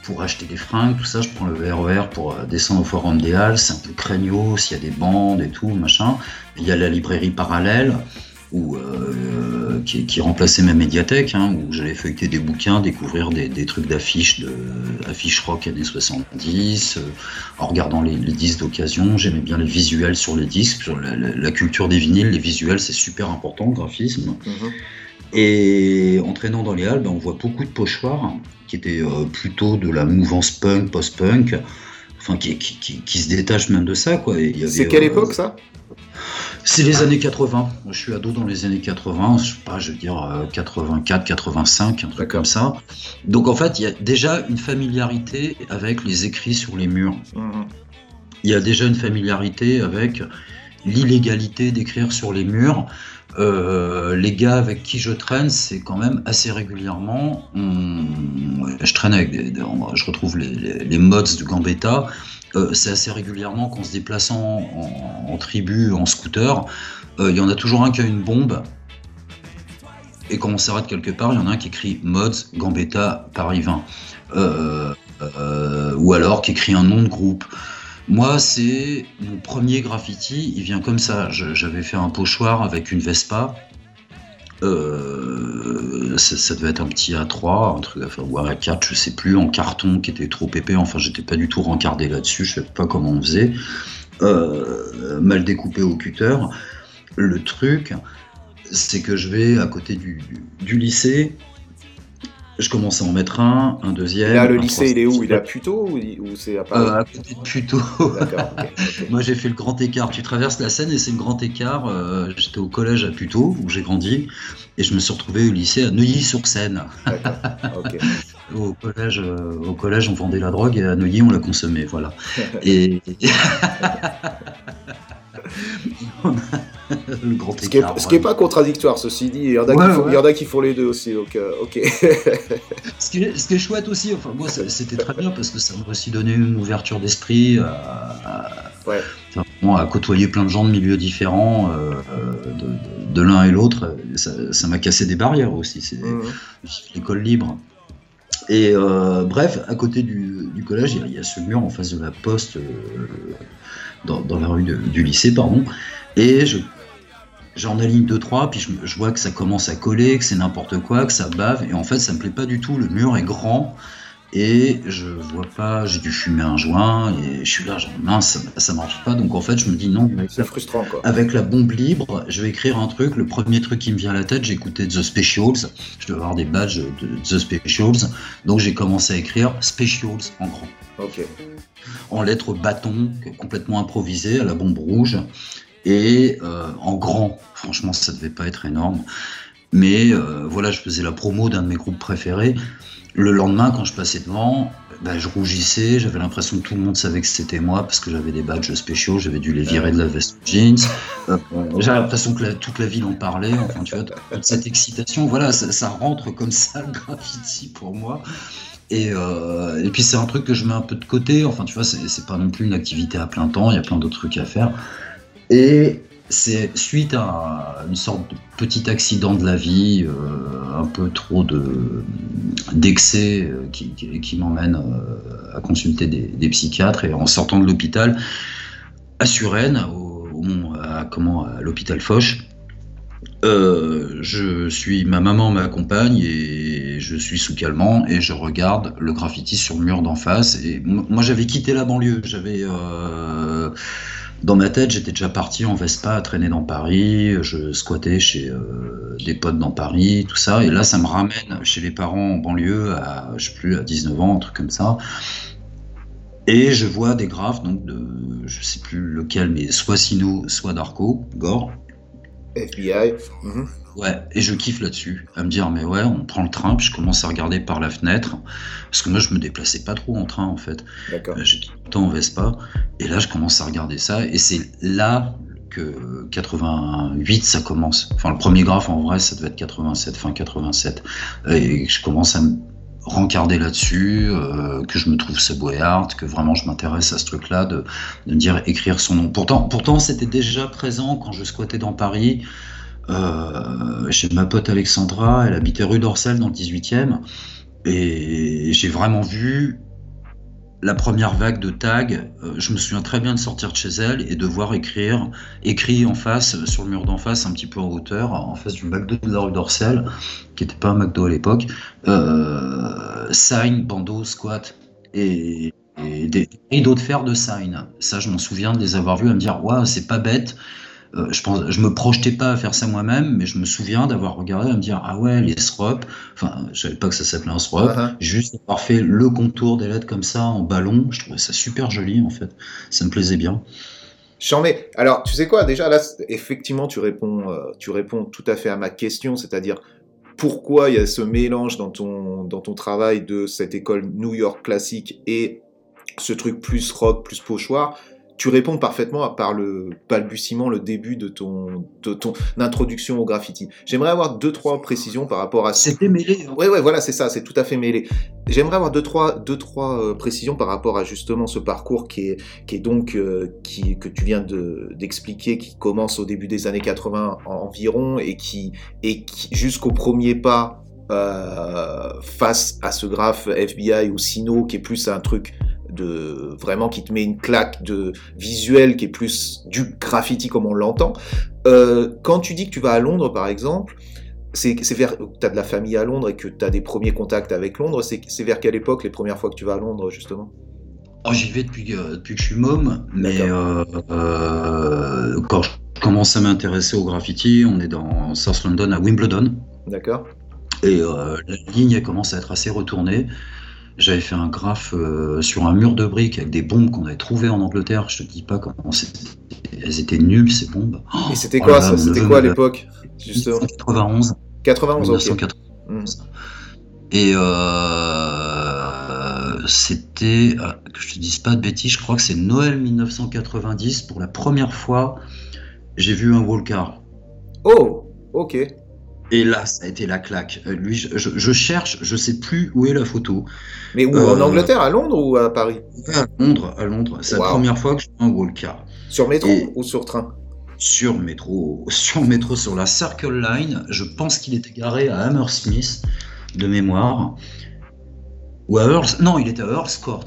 pour acheter des fringues, tout ça, je prends le RER pour descendre au forum des halles, c'est un peu craignos, s'il y a des bandes et tout, machin. Il y a la librairie parallèle, où, euh, qui, qui, remplaçait ma médiathèque, hein, où j'allais feuilleter des bouquins, découvrir des, des trucs d'affiches, de, affiches rock années 70, euh, en regardant les, les disques d'occasion. J'aimais bien les visuels sur les disques, sur la, la, la, culture des vinyles, les visuels c'est super important, le graphisme. Mm -hmm. Et en traînant dans les halles, ben, on voit beaucoup de pochoirs qui étaient euh, plutôt de la mouvance punk, post-punk, enfin qui, qui, qui, qui, se détachent même de ça. C'est quelle époque ça? C'est les années 80. Moi, je suis ado dans les années 80, je sais pas, je veux dire 84, 85, un truc comme ça. Donc en fait, il y a déjà une familiarité avec les écrits sur les murs. Mmh. Il y a déjà une familiarité avec l'illégalité d'écrire sur les murs. Euh, les gars avec qui je traîne, c'est quand même assez régulièrement. On... Je traîne avec des, des, je retrouve les, les, les mods du Gambetta. Euh, c'est assez régulièrement qu'en se déplaçant en, tribu, en scooter, euh, il y en a toujours un qui a une bombe. Et quand on s'arrête quelque part, il y en a un qui écrit Mods Gambetta Paris 20. Euh, ou alors qui écrit un nom de groupe. Moi, c'est mon premier graffiti, il vient comme ça. J'avais fait un pochoir avec une Vespa. Euh, ça, devait être un petit A3, un truc, enfin, ou un A4, je sais plus, en carton qui était trop épais. Enfin, j'étais pas du tout rencardé là-dessus, je sais pas comment on faisait. Euh, mal découpé au cutter. Le truc, c'est que je vais à côté du lycée, je commence à en mettre un, un deuxième. Là, le lycée, il est où? Il est à Puteaux ou, ou c'est à Paris? Euh, À côté de Puteaux. Okay, okay. [LAUGHS] Moi, j'ai fait le grand écart. Tu traverses la Seine et c'est le grand écart. Euh, J'étais au collège à Puteaux, où j'ai grandi, et je me suis retrouvé au lycée à Neuilly-sur-Seine. Okay. [LAUGHS] au, collège, euh, au collège, on vendait la drogue et à Neuilly, on la consommait. Voilà. [LAUGHS] et. Le grand ce, qui est, ce qui n'est pas contradictoire, ceci dit. Il y en a, ouais, qui, font, ouais. il y en a qui font les deux aussi, donc euh, ok. [LAUGHS] ce, qui est, ce, qui est, chouette aussi, enfin, moi, c'était très bien parce que ça m'a aussi donné une ouverture d'esprit à, à, ouais. à, côtoyer plein de gens de milieux différents, euh, de, de l'un et l'autre. Ça m'a cassé des barrières aussi. C'est mmh. l'école libre. Et euh, bref, à côté du, collège, il y, a, ce mur en face de la poste, euh, dans, la rue du lycée, pardon. Et je j'en aligne deux trois puis je, vois que ça commence à coller que c'est n'importe quoi que ça bave. Et en fait ça me plaît pas du tout. Le mur est grand et je vois pas j'ai dû fumer un joint et je suis là genre mince ça, ça marche pas. Donc en fait je me dis non. C'est frustrant quoi. Avec la bombe libre je vais écrire un truc. Le premier truc qui me vient à la tête j'ai écouté The Specials. Je dois avoir des badges de The Specials. Donc j'ai commencé à écrire Specials en grand. Ok. En lettres bâton complètement improvisé à la bombe rouge. Et euh, en grand. Franchement, ça devait pas être énorme. Mais euh, voilà, je faisais la promo d'un de mes groupes préférés. Le lendemain, quand je passais devant, ben, je rougissais, j'avais l'impression que tout le monde savait que c'était moi parce que j'avais des badges spéciaux, j'avais dû les virer de la veste jeans. Euh, j'avais l'impression que la, toute la ville en parlait. Enfin, tu vois, toute cette excitation, voilà, ça, ça rentre comme ça le graffiti pour moi. Et, euh, et puis c'est un truc que je mets un peu de côté. Enfin, tu vois, c'est pas non plus une activité à plein temps. Il y a plein d'autres trucs à faire. Et c'est suite à une sorte de petit accident de la vie, euh, un peu trop d'excès de, euh, qui, m'emmène euh, à consulter des, psychiatres. Et en sortant de l'hôpital, à Suresnes, au, à, à l'hôpital Foch, je suis, ma maman m'accompagne et je suis sous calmant et je regarde le graffiti sur le mur d'en face. Et moi, j'avais quitté la banlieue. J'avais dans ma tête, j'étais déjà parti en Vespa à traîner dans Paris, je squattais chez euh, des potes dans Paris, tout ça, et là ça me ramène chez les parents en banlieue à, je sais plus, à 19 ans, un truc comme ça. Et je vois des graphes, donc de, je sais plus lequel, mais soit Sino, soit Darko, Gore. FBI. -hmm. Ouais, et je kiffe là-dessus, à me dire, mais ouais, on prend le train, puis je commence à regarder par la fenêtre, parce que moi, je me déplaçais pas trop en train, en fait. D'accord. Euh, J'étais tout le temps en Vespa, et là, je commence à regarder ça, et c'est là que 88, ça commence. Enfin, le premier graphe, en vrai, ça devait être 87, fin 87. Et je commence à me rencarder là-dessus, euh, que je me trouve Art, que vraiment je m'intéresse à ce truc-là, de, de me dire écrire son nom. Pourtant, pourtant c'était déjà présent quand je squattais dans Paris, euh, chez ma pote Alexandra, elle habitait rue d'Orsel dans le 18e, et j'ai vraiment vu la première vague de tags, euh, je me souviens très bien de sortir de chez elle et de voir écrire, écrit en face, sur le mur d'en face, un petit peu en hauteur, en face du McDo de la rue d'Orcel, qui n'était pas un McDo à l'époque, euh, sign, bandeau, squat, et, et des rideaux de fer de sign. Ça, je m'en souviens de les avoir vus, à me dire, waouh, c'est pas bête. Euh, je pense, je me projetais pas à faire ça moi-même, mais je me souviens d'avoir regardé à me dire ah ouais les SROP, enfin je savais pas que ça s'appelait un SROP, Uh-huh. juste avoir fait le contour des lettres comme ça en ballon, je trouvais ça super joli en fait, ça me plaisait bien. J'en. Alors, tu sais quoi, déjà là, effectivement, tu réponds, euh, tu réponds tout à fait à ma question, c'est-à-dire pourquoi il y a ce mélange dans ton, dans ton travail de cette école New York classique et ce truc plus rock, plus pochoir? Tu réponds parfaitement à par le balbutiement, le début de ton, de ton introduction au graffiti. J'aimerais avoir deux, trois précisions par rapport à C'était mêlé. hein. Ouais, ouais, voilà, c'est ça, c'est tout à fait mêlé. J'aimerais avoir deux, trois, deux, trois euh, précisions par rapport à justement ce parcours qui est, qui est donc, euh, qui, que tu viens de, d'expliquer, qui commence au début des années 80 en- environ et qui, et qui jusqu'au premier pas euh, face à ce graphe FBI ou Sino qui est plus un truc de vraiment qui te met une claque de visuel qui est plus du graffiti comme on l'entend. Euh, quand tu dis que tu vas à Londres par exemple, c'est vers tu as de la famille à Londres et que tu as des premiers contacts avec Londres, c'est vers quelle époque les premières fois que tu vas à Londres justement? Oh, J'y vais depuis, euh, depuis que je suis môme, mais euh, euh, quand je commence à m'intéresser au graffiti, on est dans South London à Wimbledon. D'accord Et euh, la ligne commence à être assez retournée. J'avais fait un graphe euh, sur un mur de briques avec des bombes qu'on avait trouvées en Angleterre. Je te dis pas comment. Elles étaient nulles ces bombes. Et c'était Oh quoi là, ça C'était quoi à l'époque Justement 1991. 91, ok. 1991. Hmm. Et euh, c'était, euh, que je te dise pas de bêtises, je crois que c'est Noël 1990 pour la première fois. J'ai vu un wallcar. Oh, ok. Et là, ça a été la claque. Euh, lui, je, je- je cherche, je sais plus où est la photo. Mais où Euh, En Angleterre, à Londres ou à Paris À Londres, à Londres. C'est Wow. la première fois que je vois un wallcar. Sur métro Et- ou sur train Sur métro, sur métro, sur la Circle Line. Je pense qu'il était garé à Hammersmith, de mémoire. Ou à Earls, non, il était à Earls Court.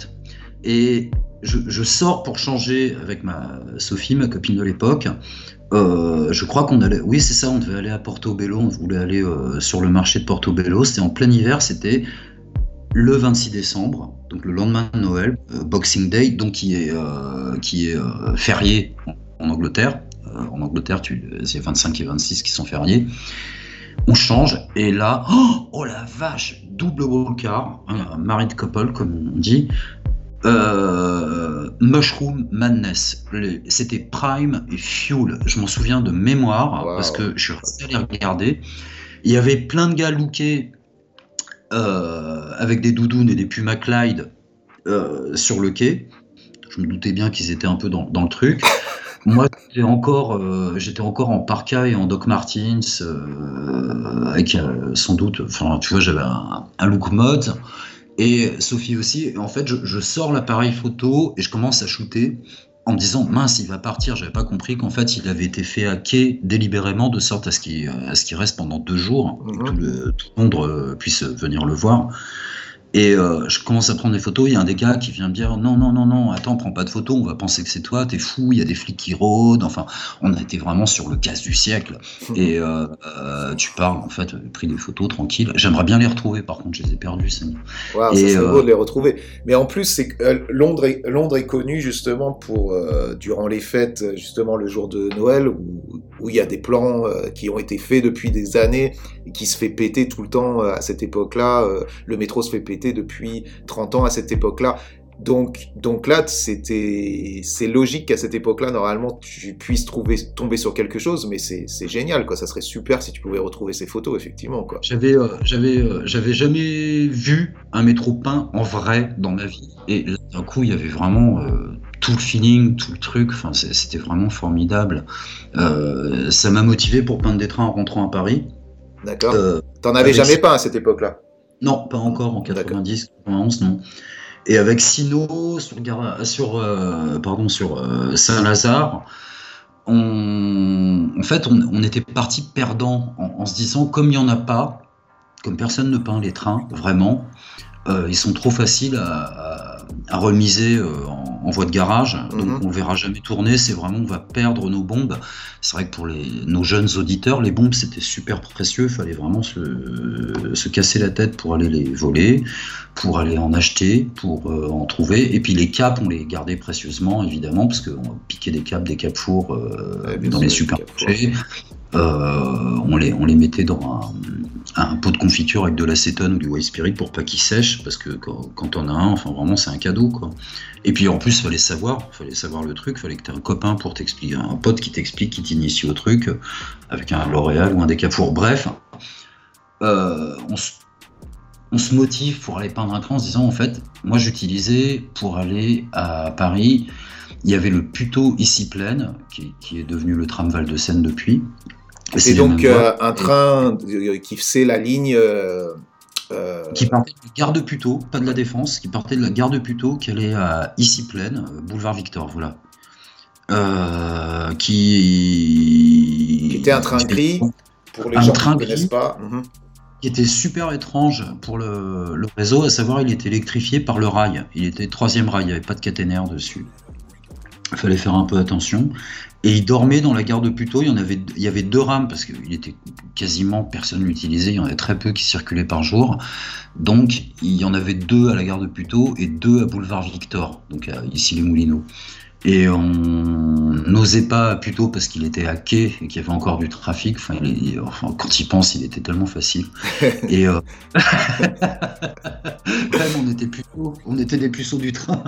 Et je, je sors pour changer avec ma Sophie, ma copine de l'époque. Euh, je crois qu'on allait, oui c'est ça, on devait aller à Portobello, on voulait aller euh, sur le marché de Portobello. C'était en plein hiver, c'était le 26 décembre, donc le lendemain de Noël, euh, Boxing Day, donc qui est qui est férié en, Angleterre. En Angleterre, c'est 25 et 26 qui sont fériés. On change et là, oh, oh la vache, double wallcar, un married couple comme on dit. Euh, Mushroom Madness, c'était Prime et Fuel. Je m'en souviens de mémoire Wow. parce que je suis resté à les regarder. Il y avait plein de gars lookés euh, avec des doudounes et des Puma Clyde euh, sur le quai. Je me doutais bien qu'ils étaient un peu dans, dans le truc. [LAUGHS] Moi, j'étais encore, j'étais encore en parka et en Doc Martens, avec sans doute, enfin, tu vois, j'avais un, un look mode. Et Sophie aussi. En fait, je, je sors l'appareil photo et je commence à shooter en me disant mince, il va partir. J'avais pas compris qu'en fait, il avait été fait hacker délibérément de sorte à ce qu'il à ce qu'il reste pendant deux jours, Mhm. que tout le, tout le monde euh, puisse venir le voir. Et euh, je commence à prendre des photos. Il y a un des gars qui vient me dire non, non, non, non, attends, prends pas de photos. On va penser que c'est toi. T'es fou. Il y a des flics qui rôdent. Enfin, on a été vraiment sur le casse du siècle. Et euh, euh, tu parles, en fait, j'ai pris des photos tranquilles. J'aimerais bien les retrouver. Par contre, je les ai perdues. c'est- Et, euh, beau de les retrouver. Mais en plus, c'est Londres est, Londres est connu justement pour, durant les fêtes, justement le jour de Noël, où où il y a des plans euh, qui ont été faits depuis des années et qui se fait péter tout le temps euh, à cette époque-là. Euh, le métro se fait péter depuis 30 ans à cette époque-là. Donc, donc là, c'était, c'est logique qu'à cette époque-là, normalement, tu puisses trouver, tomber sur quelque chose, mais c'est, génial, quoi. Ça serait super si tu pouvais retrouver ces photos, effectivement, quoi. J'avais, jamais vu un métro peint en vrai dans ma vie. Et d'un coup, il y avait vraiment tout le feeling, tout le truc. Enfin, c'était vraiment formidable. Euh, ça m'a motivé pour peindre des trains en rentrant à Paris. D'accord? Euh, T'en avais jamais pas à cette époque-là? Non, pas encore en 90, 91, non. Et avec Sino sur, euh, pardon, sur Saint-Lazare, on, en fait, on, on était parti perdant en, en se disant, comme il n'y en a pas, comme personne ne peint les trains, vraiment, ils sont trop faciles à, à- à remiser en, en voie de garage, donc Mhm. on le verra jamais tourner. C'est vraiment, on va perdre nos bombes. C'est vrai que pour les, nos jeunes auditeurs, les bombes c'était super précieux. Il fallait vraiment se, se casser la tête pour aller les voler, pour aller en acheter, pour euh, en trouver. Et puis les capes, on les gardait précieusement, évidemment, parce qu'on piquait des capes, des capes fours euh, Ouais, dans les supermarchés. Euh, on, les, on les mettait dans un, pot de confiture avec de l'acétone ou du white spirit pour pas qu'ils sèchent, parce que quand, on a un, enfin vraiment c'est un cadeau quoi. Et puis en plus fallait savoir, fallait savoir le truc, fallait que tu aies un copain pour t'expliquer, un pote qui t'explique, qui t'initie au truc, avec un L'Oréal ou un Décafour. Bref, euh, on, se, motive pour aller peindre un train en se disant en fait, moi j'utilisais pour aller à Paris, il y avait le Puto ici pleine, qui, qui est devenu le tram Val de Seine depuis. C'est donc euh, un train euh, qui faisait la ligne. euh, qui partait de la gare de Puteaux, pas de la Défense, qui partait de la gare de Puteaux, qui allait à Issy Plaine, boulevard Victor, voilà. Euh, qui... Qui était un train gris. pour les un gens train qui ne connaissent gris. pas. mhm. qui était super étrange pour le, le réseau, à savoir il était électrifié par le rail. Il était troisième rail, il n'y avait pas de caténaire dessus. Il fallait faire un peu attention. Et il dormait dans la gare de Puteaux. Il y, avait, deux rames parce qu'il était quasiment personne l'utilisait. Il y en avait très peu qui circulaient par jour. Donc il y en avait deux à la gare de Puteaux et deux à boulevard Victor, donc ici les Moulineaux. Et on n'osait pas plutôt parce qu'il était à quai et qu'il y avait encore du trafic. Enfin, il est- enfin, quand il pense, il était tellement facile. [LAUGHS] Et euh, [LAUGHS] même on était plutôt, on était des puceaux du train.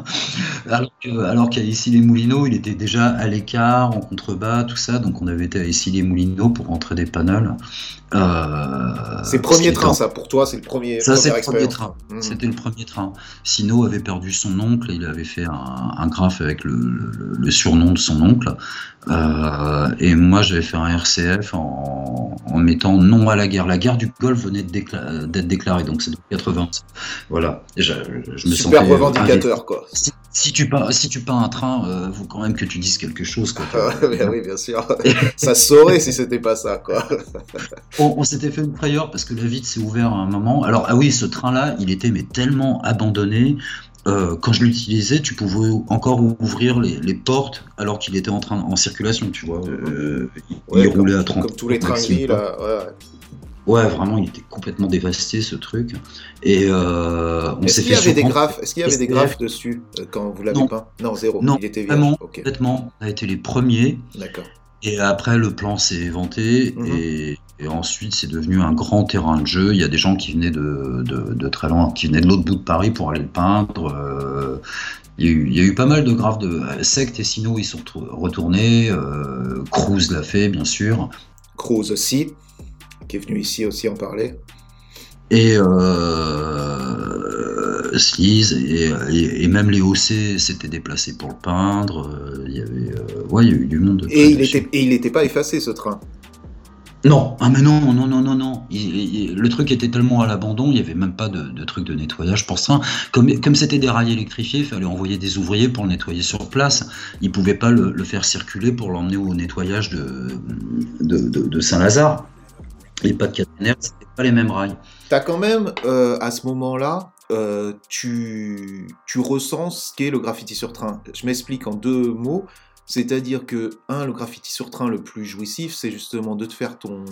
Alors qu'à ici les Moulineaux, il était déjà à l'écart, en contrebas, tout ça. Donc on avait été à ici les Moulineaux pour rentrer des panels. Euh, C'est le premier train, en- ça, pour toi, c'est le premier. ça, c'est le premier train. Mhm. C'était le premier train. Sino avait perdu son oncle et il avait fait un, un graphe avec le, le- le surnom de son oncle. Euh, et moi, j'avais fait un RCF en, en mettant non à la guerre. La guerre du Golfe venait de décla- d'être déclarée, donc c'est depuis 80. Voilà. Je me Super sentais, revendicateur, quoi. Si, si tu peins, si tu peins un train, euh, faut quand même que tu dises quelque chose. Quoi. [LAUGHS] Ah, bien oui, bien sûr. ça saurait si c'était pas ça, quoi. On, on s'était fait une frayeur parce que la vitre s'est ouverte à un moment. Alors, ah oui, ce train-là, il était mais tellement abandonné. Euh, quand je l'utilisais, tu pouvais encore ouvrir les, les portes alors qu'il était en train en circulation, tu vois. Euh, il comme, roulait à 30. comme tous les trains gris, là. ouais. Ouais, vraiment, il était complètement dévasté ce truc. Et euh, on Est-ce s'est qu'il y fait avait des surprendre graphes Est-ce qu'il y avait des graphes dessus euh, quand vous l'avez peint? Non, zéro. Non, Il était vierge. Vraiment, honnêtement, on a été les premiers. d'accord. Et après, le plan s'est éventé Mhm. et, et ensuite, c'est devenu un grand terrain de jeu. Il y a des gens qui venaient de, de, de très loin, qui venaient de l'autre bout de Paris pour aller le peindre. Euh, il, y a eu, il y a eu pas mal de graphes de euh, sectes et sinon ils sont retournés. Euh, Cruz l'a fait, bien sûr. Cruz aussi, qui est venu ici aussi en parler. Et euh, Sleaze et, et, et même les OC s'étaient déplacés pour le peindre. Euh, Il y avait, euh, ouais, il y a eu du monde. de Et il était, et il n'était pas effacé, ce train? Non, ah mais non, non, non, non, non. Il- il- le truc était tellement à l'abandon, il n'y avait même pas de, de truc de nettoyage pour ça. Comme comme c'était des rails électrifiés, il fallait envoyer des ouvriers pour le nettoyer sur place. Ils ne pouvaient pas le, le faire circuler pour l'emmener au nettoyage de, de, de- Saint-Lazare. Et pas de caténaire, c'était pas les mêmes rails. T'as quand même, euh, à ce moment-là, euh, tu, ressens ce qu'est le graffiti sur train. Je m'explique en deux mots. C'est-à-dire que, un, le graffiti sur train le plus jouissif, c'est justement de te faire ton,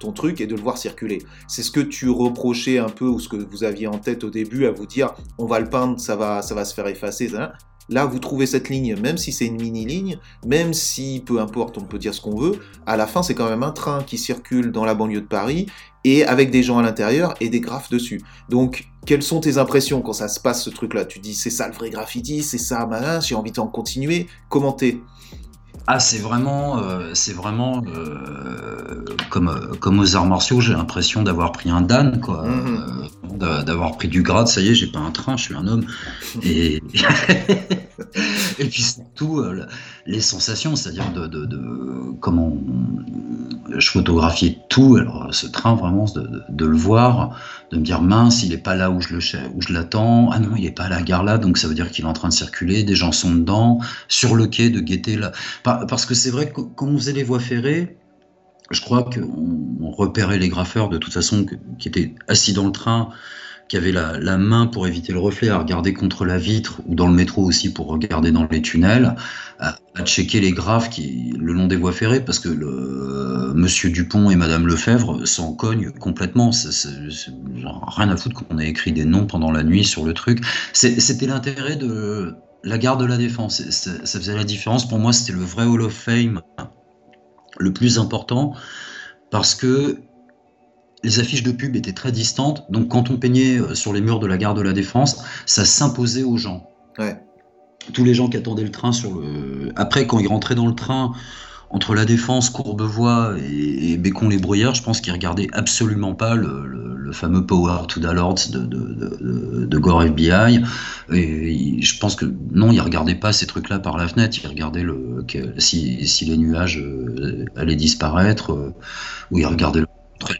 ton truc et de le voir circuler. C'est ce que tu reprochais un peu, ou ce que vous aviez en tête au début, à vous dire, on va le peindre, ça va, ça va se faire effacer. ça. Là, vous trouvez cette ligne, même si c'est une mini-ligne, même si, peu importe, on peut dire ce qu'on veut, à la fin, c'est quand même un train qui circule dans la banlieue de Paris, et avec des gens à l'intérieur et des graphes dessus. Donc, quelles sont tes impressions quand ça se passe ce truc-là? Tu dis c'est ça le vrai graffiti, c'est ça, malin, j'ai envie d'en continuer. Comment t'es? Ah, c'est vraiment, euh, c'est vraiment euh, comme, euh, comme aux arts martiaux, j'ai l'impression d'avoir pris un Dan, quoi. Mhm. Euh, d'a- d'avoir pris du grade, ça y est, j'ai pas un train, je suis un homme. Et, [LAUGHS] et puis surtout, euh, les sensations, c'est-à-dire de, comment je photographiais tout, alors ce train, vraiment, de, le voir, de me dire mince, il est pas là où je le où je l'attends, ah non, il est pas à la gare là, donc ça veut dire qu'il est en train de circuler, des gens sont dedans, sur le quai, de guetter là. Par- Parce que c'est vrai que quand on faisait les voies ferrées, je crois qu'on on repérait les graffeurs de toute façon qui étaient assis dans le train qui avait la, main pour éviter le reflet, à regarder contre la vitre ou dans le métro aussi pour regarder dans les tunnels, à, checker les graphes le long des voies ferrées, parce que le, Monsieur Dupont et Madame Lefebvre s'en cognent complètement. Rien à foutre qu'on ait écrit des noms pendant la nuit sur le truc. C'était l'intérêt de la garde de la défense. ça faisait la différence. Pour moi, c'était le vrai Hall of Fame le plus important parce que les affiches de pub étaient très distantes, donc quand on peignait euh, sur les murs de la gare de la Défense, ça s'imposait aux gens. Ouais. Tous les gens qui attendaient le train sur le. Après, quand ils rentraient dans le train, entre la Défense, Courbevoie et, et Bécon-les-Bruyères, je pense qu'ils regardaient absolument pas le, le, le, fameux Power to the Lords de, de, de, de Gore FBI. Et je pense que non, ils regardaient pas ces trucs-là par la fenêtre. Ils regardaient le, si les nuages euh, allaient disparaître, euh, ou ils regardaient le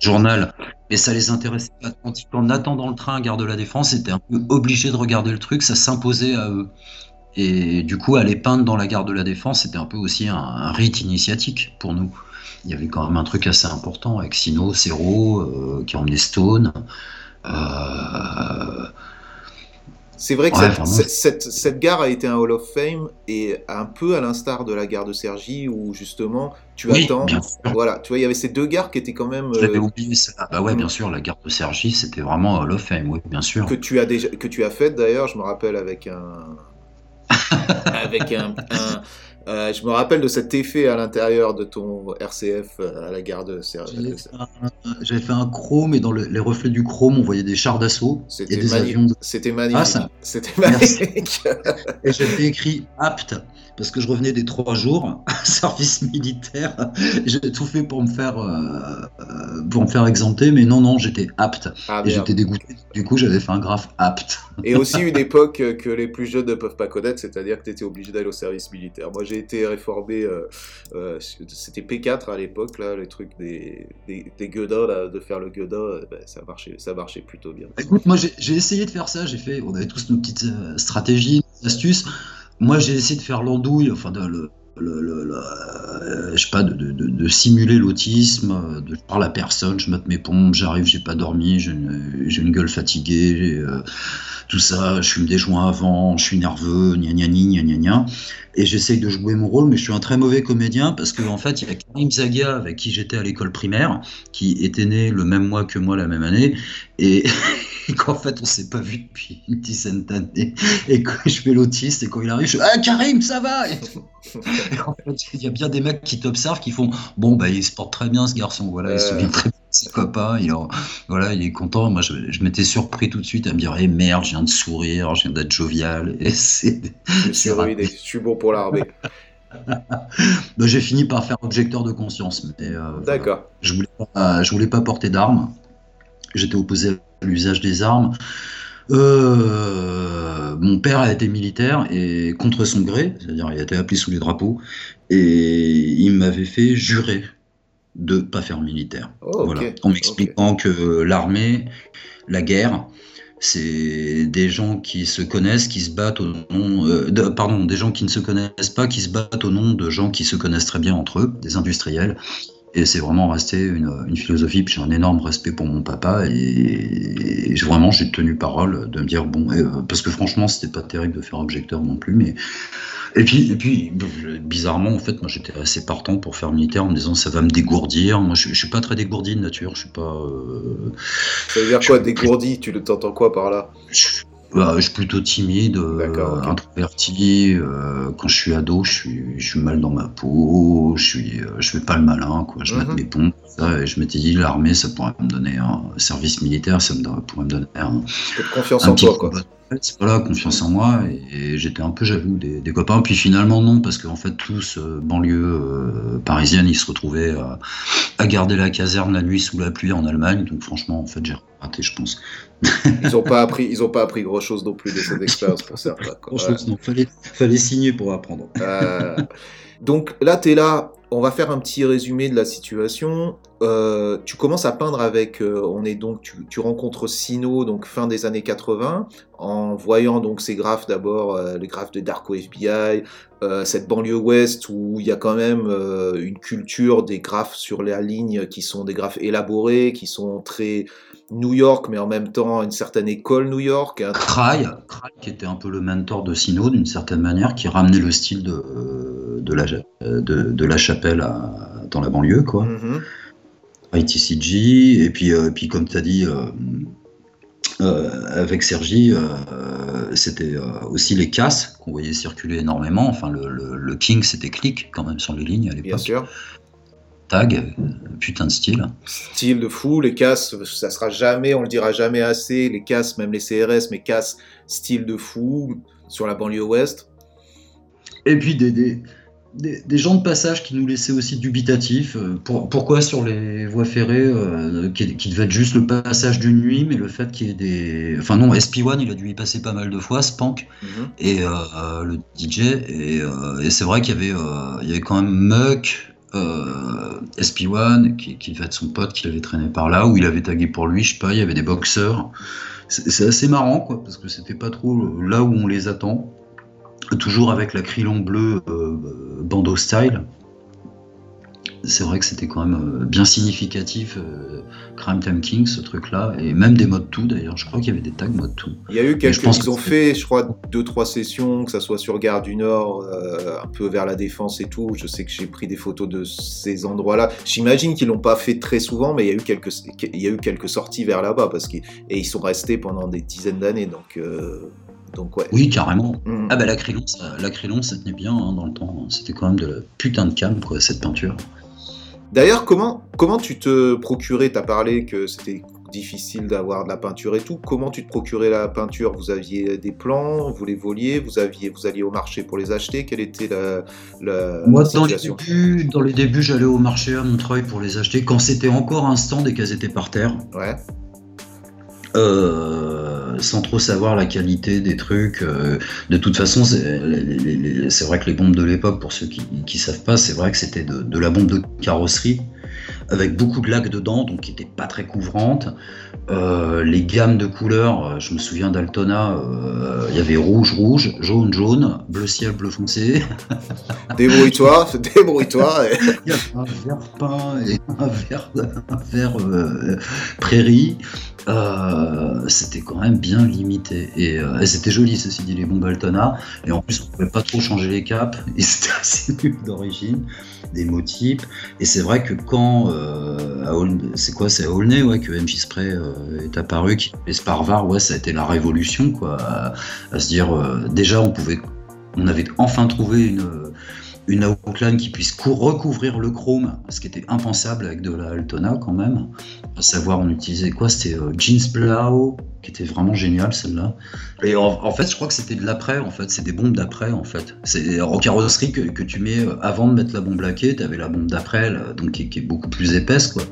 journal, mais ça les intéressait pas. En attendant le train à Gare de la Défense, c'était un peu obligé de regarder le truc, ça s'imposait à eux. Et du coup, aller peindre dans la Gare de la Défense, c'était un peu aussi un, rite initiatique pour nous. Il y avait quand même un truc assez important avec Sino, Cero, euh, qui emmenait Stone. Euh, c'est vrai que ouais, cette, cette, cette, gare a été un Hall of Fame et un peu à l'instar de la gare de Sergi où justement tu oui, attends. Voilà, tu vois, il y avait ces deux gares qui étaient quand même. J'avais euh... oublié ça. Bah ouais, bien sûr, la gare de Sergi, c'était vraiment Hall of Fame, oui, bien sûr. Que tu as déjà, que tu as fait d'ailleurs, je me rappelle avec un, [LAUGHS] avec un, un euh, je me rappelle de cet effet à l'intérieur de ton RCF à la gare de. J'avais fait un chrome et dans le, les reflets du chrome, on voyait des chars d'assaut et des avions. De... C'était magnifique. Ah, C'était magnifique. et j'avais écrit apte parce que je revenais des trois jours [LAUGHS] service militaire. J'ai tout fait pour me faire euh, pour me faire exempter, mais non non, j'étais apte ah, et j'étais dégoûté. Du coup, j'avais fait un graphe apte. et aussi une époque que les plus jeunes ne peuvent pas connaître, c'est-à-dire que tu étais obligé d'aller au service militaire. Moi, j'ai été réformé, euh, euh, c'était P4 à l'époque là, les trucs des des, des gueudins là, de faire le gueudin, ben, ça marchait ça marchait plutôt bien. Écoute, moi j'ai essayé de faire ça, j'ai fait, on avait tous nos petites euh, stratégies, nos astuces. Moi, j'ai essayé de faire l'andouille, enfin, de, le, le, euh, je sais pas, de, de, de simuler l'autisme, de par la personne, je mette mes pompes, j'arrive, j'ai pas dormi, j'ai une, une, gueule fatiguée, euh, tout ça, je fume des joints avant, je suis nerveux, gna gna gna gna gna. Et j'essaye de jouer mon rôle, mais je suis un très mauvais comédien parce qu'en en fait, il y a Karim Zagia avec qui j'étais à l'école primaire, qui était né le même mois que moi la même année, et, [LAUGHS] et qu'en fait, on s'est pas vu depuis une dizaine d'années. Et que je fais l'autiste, et quand il arrive, je Ah, Karim, ça va et, et en fait, il y a bien des mecs qui t'observent, qui font Bon, bah, il se porte très bien, ce garçon, voilà, il se souvient très bien de ses copains, il, voilà, il est content. Moi, je, je m'étais surpris tout de suite à me dire Eh merde, je viens de sourire, je viens d'être jovial, et c'est. Je suis bon pour l'armée. [LAUGHS] bah, j'ai fini par faire objecteur de conscience. Mais, euh, D'accord. Je voulais pas, je voulais pas porter d'armes. J'étais opposé à l'usage des armes. Euh, mon père a été militaire et contre son gré, c'est-à-dire il a été appelé sous les drapeaux et il m'avait fait jurer de pas faire militaire. Oh, voilà. En m'expliquant okay. que l'armée, la guerre, c'est des gens qui se connaissent, qui se battent au nom, euh, de, pardon, des gens qui ne se connaissent pas, qui se battent au nom de gens qui se connaissent très bien entre eux, des industriels. Et c'est vraiment resté une, une philosophie. Puis j'ai un énorme respect pour mon papa et, et vraiment j'ai tenu parole de me dire bon, euh, parce que franchement c'était pas terrible de faire objecteur non plus, mais et puis, et puis, bizarrement, en fait, moi, j'étais assez partant pour faire militaire en me disant ça va me dégourdir. Moi, je, je suis pas très dégourdi de nature. Je suis pas. Euh... Ça veut dire quoi, dégourdi? Tu t'entends quoi par là? Je, bah, je suis plutôt timide, euh, okay. introverti. Euh, quand je suis ado, je suis, je suis mal dans ma peau. Je suis, euh, je fais pas le malin, quoi. Je mm -hmm. mets mes pompes, ça, et je m'étais dit l'armée, ça pourrait me donner un service militaire, ça me pourrait me donner un. confiance un en toi, quoi. Voilà, confiance en moi, et, et j'étais un peu jaloux des, des, copains. Puis finalement, non, parce qu'en fait, tous, euh, banlieue euh, parisienne, ils se retrouvaient à, garder la caserne la nuit sous la pluie en Allemagne. Donc franchement, en fait, j'ai raté, je pense. ils n'ont pas appris, ils ont pas appris grand chose non plus de cette [LAUGHS] expérience pour certains. Grand chose, non. Fallait, fallait signer pour apprendre. Euh, donc là, tu es là. On va faire un petit résumé de la situation. Euh, tu commences à peindre avec, euh, on est donc, tu, tu, rencontres Sino donc fin des années 80, en voyant donc ces graphes d'abord, les graphes de Darko FBI, cette banlieue ouest où il y a quand même une culture des graphes sur la ligne qui sont des graphes élaborés, qui sont très New York, mais en même temps une certaine école New York. Un... Cry, Cry, qui était un peu le mentor de Sino d'une certaine manière, qui ramenait le style de, de, la, de, de la chapelle à, dans la banlieue, quoi. Mhm. ITCG, et puis, euh, puis comme tu as dit, euh, euh, avec Sergi, c'était aussi les casses qu'on voyait circuler énormément. Enfin, le, le- le King, c'était clic quand même sur les lignes à Bien l'époque. sûr. Tag, putain de style. Style de fou, les casses, ça sera jamais, on le dira jamais assez, les casses, même les CRS, mais casses, style de fou, sur la banlieue ouest. Et puis des, des, des, des gens de passage qui nous laissaient aussi dubitatifs. Euh, pour- pourquoi sur les voies ferrées, euh, qui, qui devait être juste le passage d'une nuit, mais le fait qu'il y ait des. Enfin non, SP1, il a dû y passer pas mal de fois, Spank, Mhm. et euh, le DJ. Et, euh, et c'est vrai qu'il y avait, euh, il y avait quand même Muck, euh, SP1, qui, qui devait être son pote, qui l'avait traîné par là, où il avait tagué pour lui, je sais pas, il y avait des boxeurs. C'est assez marrant, quoi, parce que c'était pas trop là où on les attend. Toujours avec la crillon bleue euh, bandeau style. C'est vrai que c'était quand même euh, bien significatif, euh, Crime Time King, ce truc-là, et même des modes tout d'ailleurs. Je crois qu'il y avait des tags mode tout. Il y a eu quelques, je pense ils ont fait, je crois, deux, trois sessions, que ça soit sur Gare du Nord, euh, un peu vers la Défense et tout. Je sais que j'ai pris des photos de ces endroits-là. J'imagine qu'ils l'ont pas fait très souvent, mais il y a eu quelques, il y a eu quelques sorties vers là-bas parce qu'ils, et ils sont restés pendant des dizaines d'années, donc, euh, donc ouais. Oui, carrément. Mhm. Ah bah la Crillon, ça, la ça tenait bien hein, dans le temps. C'était quand même de la putain de cam, quoi, cette peinture. D'ailleurs, comment, comment tu te procurais Tu as parlé que c'était difficile d'avoir de la peinture et tout. Comment tu te procurais la peinture? Vous aviez des plans, vous les voliez, vous, aviez, vous alliez au marché pour les acheter? Quelle était la, la Moi, dans les, débuts, dans les débuts, j'allais au marché à Montreuil pour les acheter quand c'était encore un stand et qu'elles étaient par terre. Ouais, Euh, sans trop savoir la qualité des trucs. euh, de toute façon, c'est vrai que les bombes de l'époque, pour ceux qui ne savent pas, c'est vrai que c'était de la bombe de carrosserie avec beaucoup de lacs dedans, donc qui n'était pas très couvrante. Euh, les gammes de couleurs, euh, je me souviens d'Altona, euh, il y avait rouge, rouge, jaune, jaune, bleu ciel, bleu foncé. [LAUGHS] débrouille-toi, débrouille-toi. et- Il y avait un vert pain et un vert, un vert euh, prairie. C'était quand même bien limité. Et, et c'était joli, ceci dit, les bombes Altona. Et en plus, on pouvait pas trop changer les caps. Et c'était assez nul d'origine, des motifs. Et c'est vrai que quand. euh, c'est quoi C'est à Aulnay ouais, que MJ Spray euh, est apparu, et Sparvar, ouais, ça a été la révolution, quoi. À, à se dire, euh, déjà, on pouvait. On avait enfin trouvé une une outline qui puisse cou- recouvrir le chrome, ce qui était impensable avec de la Altona quand même. À savoir, on utilisait quoi? C'était euh, Jeans Blau, qui était vraiment génial celle-là. Et en, fait, je crois que c'était de l'après, en fait, c'est des bombes d'après, en fait. C'est en carrosserie que, tu mets euh, avant de mettre la bombe laquée, tu avais la bombe d'après, donc qui, qui est beaucoup plus épaisse, quoi.